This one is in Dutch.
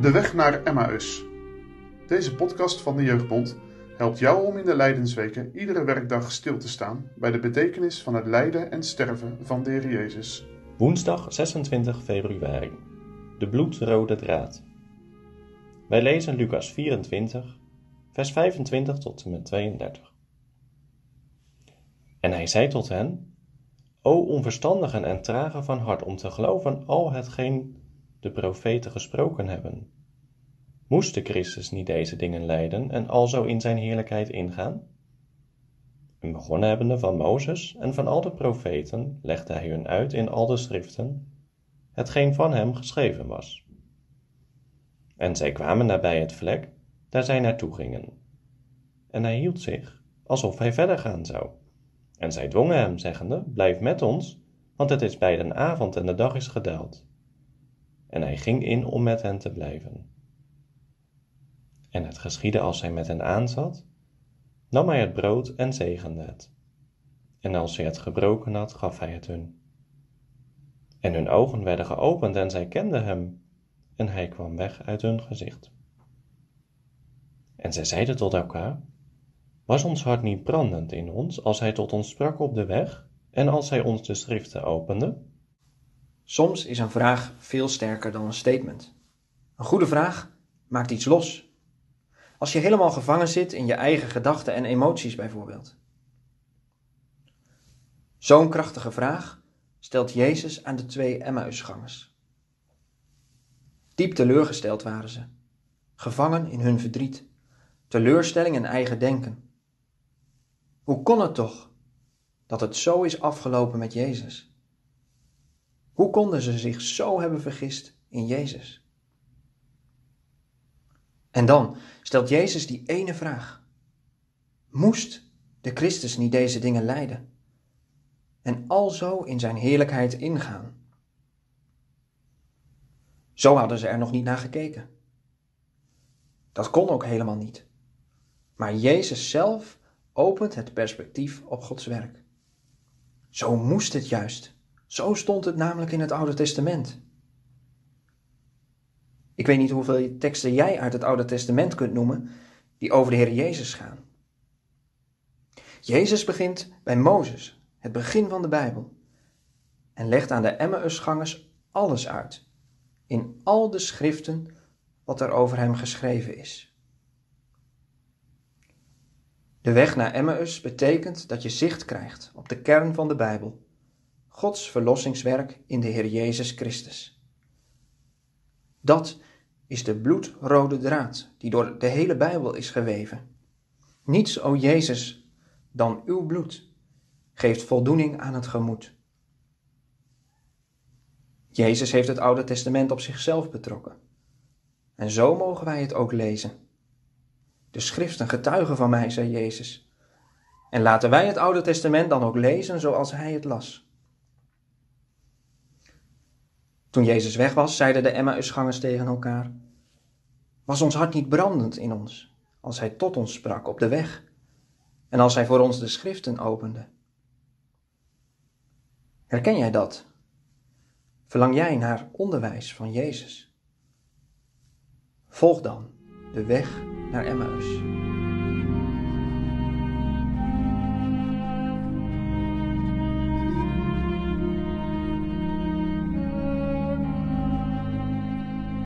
De weg naar Emmaus. Deze podcast van de Jeugdbond helpt jou om in de Lijdensweken iedere werkdag stil te staan bij de betekenis van het lijden en sterven van de Jezus. Woensdag 26 februari. De bloedrode draad. Wij lezen Lucas 24, vers 25 tot en met 32. En hij zei tot hen: O onverstandigen en tragen van hart om te geloven al hetgeen de profeten gesproken hebben. Moest de Christus niet deze dingen lijden en alzo in zijn heerlijkheid ingaan? En begonnen hebbende van Mozes en van al de profeten, legde hij hun uit in al de schriften, hetgeen van hem geschreven was. En zij kwamen nabij het vlek, daar zij naartoe gingen. En hij hield zich, alsof hij verder gaan zou. En zij dwongen hem, zeggende, blijf met ons, want het is bij den avond en de dag is gedaald. En hij ging in om met hen te blijven. En het geschiedde als hij met hen aanzat, nam hij het brood en zegende het. En als hij het gebroken had, gaf hij het hun. En hun ogen werden geopend en zij kenden hem, en hij kwam weg uit hun gezicht. En zij zeiden tot elkaar, was ons hart niet brandend in ons als hij tot ons sprak op de weg en als hij ons de schriften opende? Soms is een vraag veel sterker dan een statement. Een goede vraag maakt iets los. Als je helemaal gevangen zit in je eigen gedachten en emoties bijvoorbeeld. Zo'n krachtige vraag stelt Jezus aan de twee Emmausgangers. Diep teleurgesteld waren ze, gevangen in hun verdriet, teleurstelling en eigen denken. Hoe kon het toch dat het zo is afgelopen met Jezus? Hoe konden ze zich zo hebben vergist in Jezus? En dan stelt Jezus die ene vraag. Moest de Christus niet deze dingen lijden? En alzo in zijn heerlijkheid ingaan? Zo hadden ze er nog niet naar gekeken. Dat kon ook helemaal niet. Maar Jezus zelf opent het perspectief op Gods werk. Zo moest het juist. Zo stond het namelijk in het Oude Testament. Ik weet niet hoeveel teksten jij uit het Oude Testament kunt noemen die over de Heer Jezus gaan. Jezus begint bij Mozes, het begin van de Bijbel, en legt aan de Emmausgangers alles uit, in al de schriften wat er over hem geschreven is. De weg naar Emmaus betekent dat je zicht krijgt op de kern van de Bijbel Gods verlossingswerk in de Heer Jezus Christus. Dat is de bloedrode draad die door de hele Bijbel is geweven. Niets, o Jezus, dan uw bloed geeft voldoening aan het gemoed. Jezus heeft het Oude Testament op zichzelf betrokken. En zo mogen wij het ook lezen. De schriften getuigen van mij, zei Jezus. En laten wij het Oude Testament dan ook lezen zoals hij het las. Toen Jezus weg was, zeiden de Emmausgangers tegen elkaar: Was ons hart niet brandend in ons, als hij tot ons sprak op de weg en als hij voor ons de schriften opende? Herken jij dat? Verlang jij naar onderwijs van Jezus? Volg dan de weg naar Emmaus.